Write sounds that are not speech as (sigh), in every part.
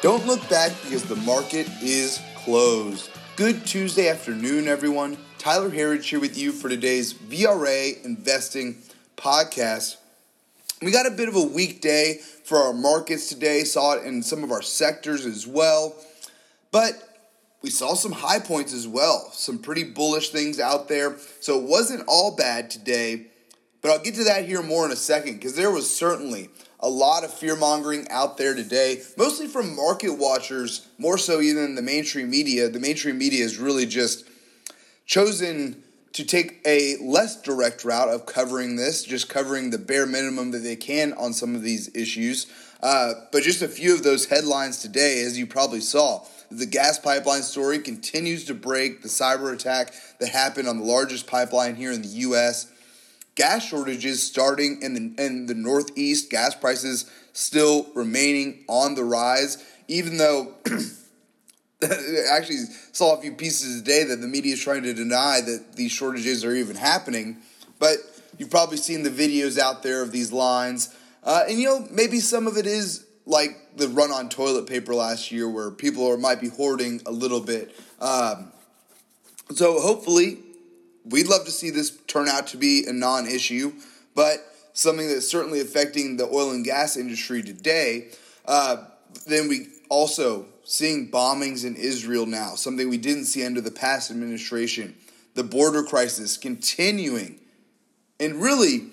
Don't look back because the market is closed. Good Tuesday afternoon, everyone. Tyler Herriage here with you for today's VRA Investing podcast. We got a bit of a weak day for our markets today, saw it in some of our sectors as well. But we saw some high points as well, some pretty bullish things out there. So it wasn't all bad today, but I'll get to that here more in a second because there was certainly a lot of fear mongering out there today, mostly from market watchers, more so even the mainstream media. The mainstream media has really just chosen to take a less direct route of covering this, just covering the bare minimum that they can on some of these issues. Uh, but just a few of those headlines today, as you probably saw. The gas pipeline story continues to break the cyber attack that happened on the largest pipeline here in the U.S gas shortages starting in the in the Northeast, gas prices still remaining on the rise, even though I (clears throat) actually saw a few pieces today that the media is trying to deny that these shortages are even happening. But you've probably seen the videos out there of these lines. Uh, and you know, maybe some of it is like the run on toilet paper last year where people are, might be hoarding a little bit. Um, so hopefully we'd love to see this turn out to be a non issue, but something that's certainly affecting the oil and gas industry today. Uh, then we also seeing bombings in Israel now, something we didn't see under the past administration. The border crisis continuing. And really,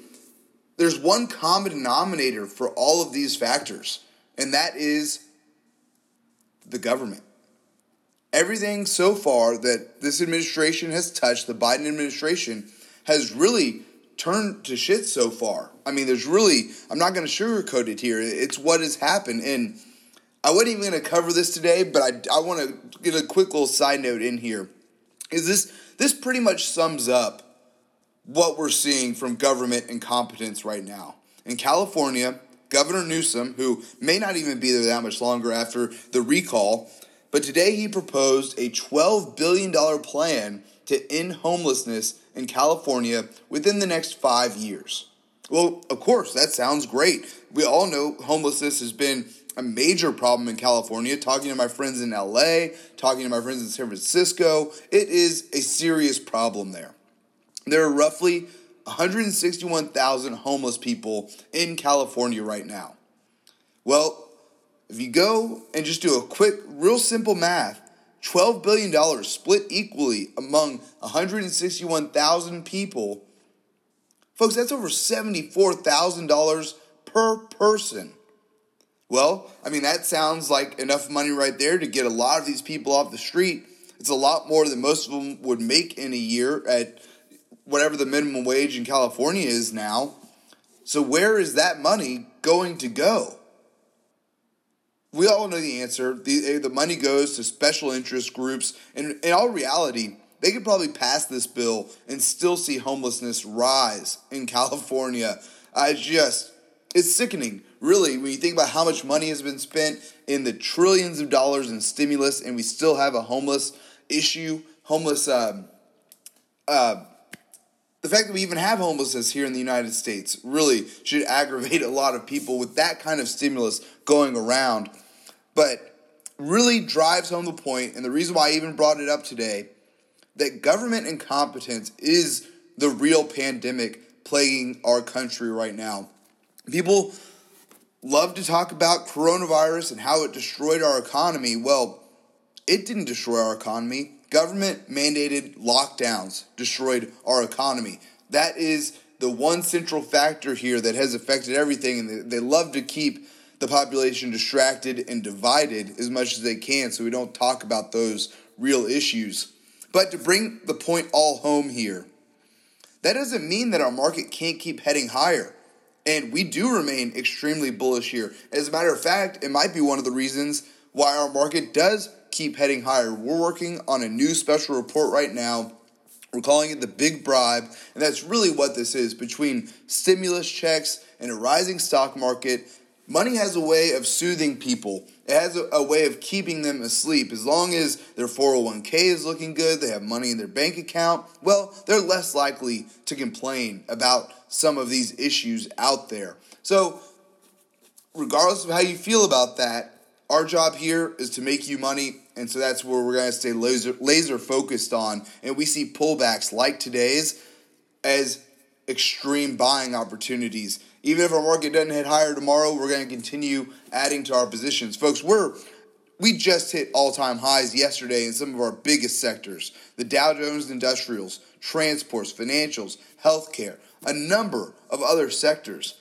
there's one common denominator for all of these factors, and that is the government everything so far that this administration has touched, the Biden administration, has really turned to shit so far. I mean, there's really, I'm not going to sugarcoat it here. It's what has happened. And I wasn't even going to cover this today, but I, I want to get a quick little side note in here. Is this, this pretty much sums up what we're seeing from government incompetence right now. In California, Governor Newsom, who may not even be there that much longer after the recall, but today he proposed a $12 billion plan to end homelessness in California within the next five years. Well, of course, that sounds great. We all know homelessness has been a major problem in California. Talking to my friends in LA, talking to my friends in San Francisco, it is a serious problem there. There are roughly 161,000 homeless people in California right now. Well, if you go and just do a quick, real simple math, $12 billion split equally among 161,000 people, folks, that's over $74,000 per person. Well, I mean, that sounds like enough money right there to get a lot of these people off the street. It's a lot more than most of them would make in a year at whatever the minimum wage in California is now. So, where is that money going to go? We all know the answer. The, the money goes to special interest groups. And in all reality, they could probably pass this bill and still see homelessness rise in California. I just, it's sickening, really, when you think about how much money has been spent in the trillions of dollars in stimulus, and we still have a homeless issue, homeless. Um, uh, the fact that we even have homelessness here in the United States really should aggravate a lot of people with that kind of stimulus going around but really drives home the point, and the reason why I even brought it up today, that government incompetence is the real pandemic plaguing our country right now. People love to talk about coronavirus and how it destroyed our economy. Well, it didn't destroy our economy. Government mandated lockdowns destroyed our economy. That is the one central factor here that has affected everything, and they love to keep the population distracted and divided as much as they can so we don't talk about those real issues. But to bring the point all home here, that doesn't mean that our market can't keep heading higher. And we do remain extremely bullish here. As a matter of fact, it might be one of the reasons why our market does keep heading higher. We're working on a new special report right now. We're calling it the Big Bribe, and that's really what this is between stimulus checks and a rising stock market Money has a way of soothing people. It has a, a, way of keeping them asleep. As long as their 401k is looking good, they have money in their bank account, well, they're less likely to complain about some of these issues out there. So, regardless of how you feel about that, Our job here is to make you money, and so that's where we're going to stay laser, laser focused on. And we see pullbacks like today's as extreme buying opportunities. Even if our market doesn't hit higher tomorrow, we're going to continue adding to our positions. Folks, we're we just hit all-time highs yesterday in some of our biggest sectors. The Dow Jones Industrials, transports, financials, healthcare, a number of other sectors.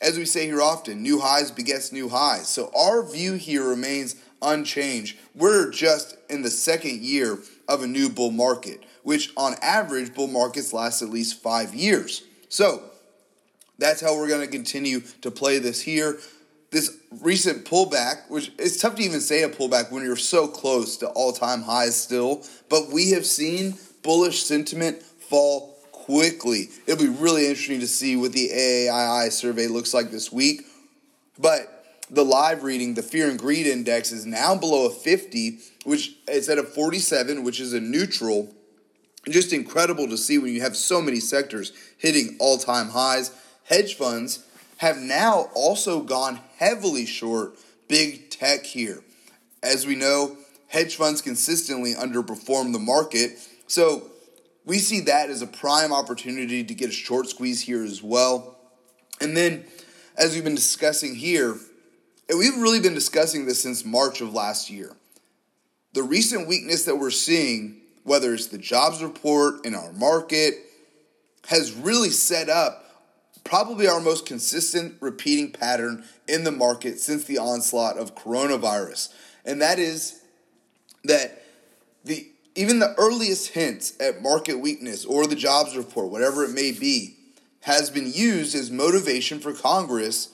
As we say here often, new highs begets new highs. So our view here remains unchanged. We're just in the second year of a new bull market, which on average, bull markets last at least five years. So that's how we're going to continue to play this here. This recent pullback, which it's tough to even say a pullback when you're so close to all time highs still, but we have seen bullish sentiment fall quickly. It'll be really interesting to see what the AAII survey looks like this week. But the live reading, the fear and greed index is now below a 50, which is at a 47, which is a neutral. Just incredible to see when you have so many sectors hitting all time highs. Hedge funds have now also gone heavily short big tech here. As we know, hedge funds consistently underperform the market. So we see that as a prime opportunity to get a short squeeze here as well. And then, as we've been discussing here, and we've really been discussing this since March of last year, the recent weakness that we're seeing, whether it's the jobs report in our market, has really set up probably our most consistent repeating pattern in the market since the onslaught of coronavirus. And that is that the even the earliest hints at market weakness or the jobs report, whatever it may be, has been used as motivation for Congress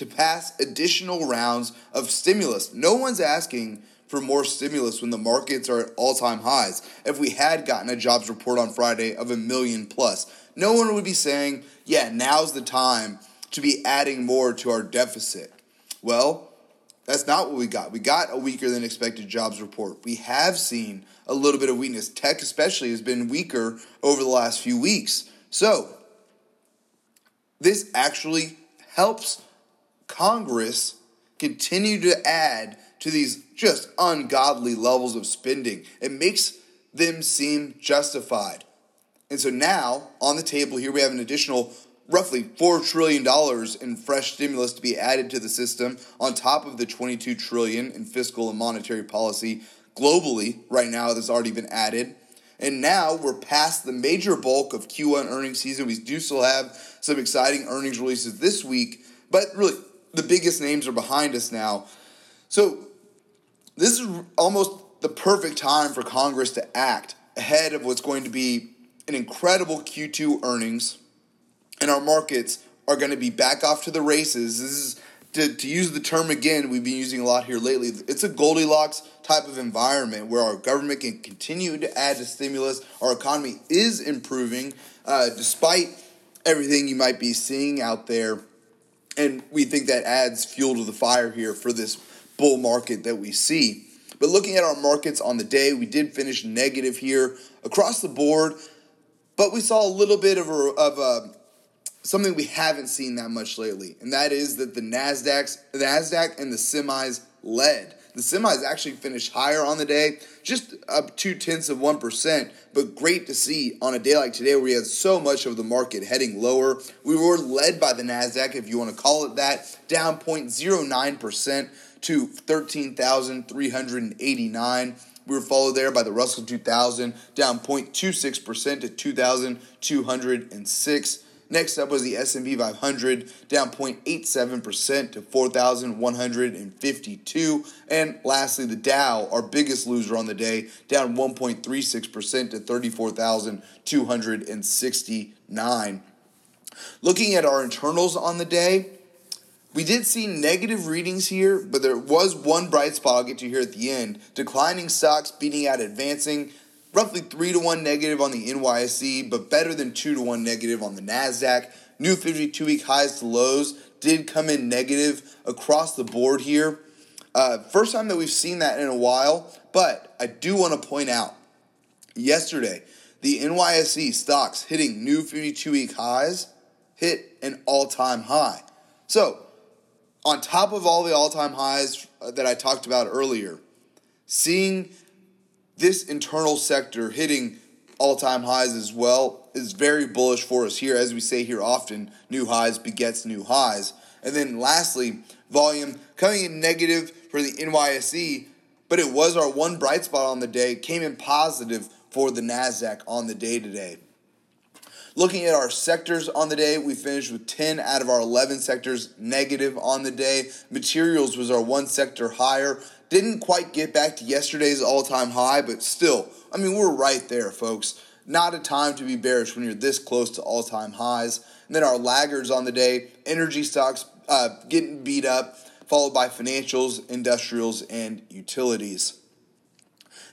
to pass additional rounds of stimulus. No one's asking for more stimulus when the markets are at all time highs. If we had gotten a jobs report on Friday of a million plus, no one would be saying, yeah, now's the time to be adding more to our deficit. Well, that's not what we got. We got a weaker than expected jobs report. We have seen a little bit of weakness. Tech, especially, has been weaker over the last few weeks. So, this actually helps Congress continue to add to these just ungodly levels of spending. It makes them seem justified. And so now, on the table here, we have an additional roughly $4 trillion in fresh stimulus to be added to the system on top of the 22 trillion in fiscal and monetary policy globally right now that's already been added. And now we're past the major bulk of Q1 earnings season. We do still have some exciting earnings releases this week, but really the biggest names are behind us now. So this is almost the perfect time for Congress to act ahead of what's going to be an incredible Q2 earnings and our markets are going to be back off to the races. This is to, to use the term again, we've been using a lot here lately. It's a Goldilocks type of environment where our government can continue to add to stimulus. Our economy is improving uh, despite everything you might be seeing out there. And we think that adds fuel to the fire here for this bull market that we see. But looking at our markets on the day, we did finish negative here across the board, but we saw a little bit of a, of a something we haven't seen that much lately, and that is that the Nasdaq's the Nasdaq and the semis led. The semis actually finished higher on the day, just up two tenths of one percent. But great to see on a day like today where we had so much of the market heading lower. We were led by the Nasdaq, if you want to call it that, down 0.09 percent to 13,389. We were followed there by the Russell 2000, down 0.26 percent to 2,206. Next up was the S&P 500, down 0.87% to 4,152. And lastly, the Dow, our biggest loser on the day, down 1.36% to 34,269. Looking at our internals on the day, we did see negative readings here, but there was one bright spot I'll get to here at the end. Declining stocks beating out advancing roughly 3 to 1 negative on the NYSE, but better than 2 to 1 negative on the NASDAQ. New 52 week highs to lows did come in negative across the board here. Uh, first time that we've seen that in a while, but I do want to point out yesterday, the NYSE stocks hitting new 52 week highs hit an all time high. So, on top of all the all time highs that I talked about earlier, seeing this internal sector hitting all time highs as well is very bullish for us here. As we say here often, new highs begets new highs. And then lastly, volume coming in negative for the NYSE, but it was our one bright spot on the day, came in positive for the NASDAQ on the day today. Looking at our sectors on the day, we finished with 10 out of our 11 sectors negative on the day. Materials was our one sector higher. Didn't quite get back to yesterday's all time high, but still, I mean, we're right there, folks. Not a time to be bearish when you're this close to all time highs. And then our laggards on the day, energy stocks uh, getting beat up, followed by financials, industrials, and utilities.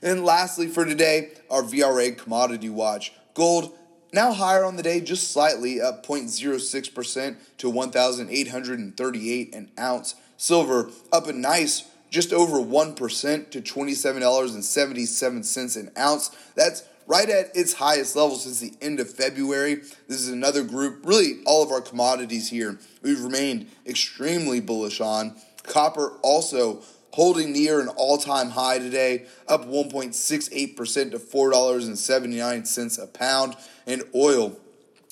And lastly, for today, our VRA commodity watch. Gold now higher on the day, just slightly, up 0.06% to 1,838 an ounce. Silver up a nice just over 1% to $27.77 an ounce. That's right at its highest level since the end of February. This is another group, really all of our commodities here, we've remained extremely bullish on. Copper also holding near an all time high today, up 1.68% to $4.79 a pound, and oil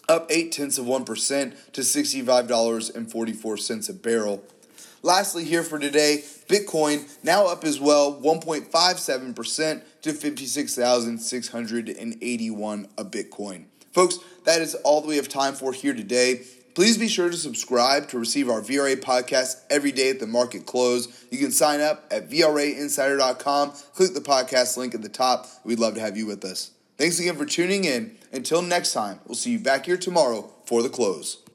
up 8 tenths of 1% to $65.44 a barrel. Lastly, here for today, Bitcoin now up as well, 1.57% to 56,681 a Bitcoin. Folks, that is all that we have time for here today. Please be sure to subscribe to receive our VRA podcast every day at the market close. You can sign up at VRAinsider.com. Click the podcast link at the top. We'd love to have you with us. Thanks again for tuning in. Until next time, we'll see you back here tomorrow for the close.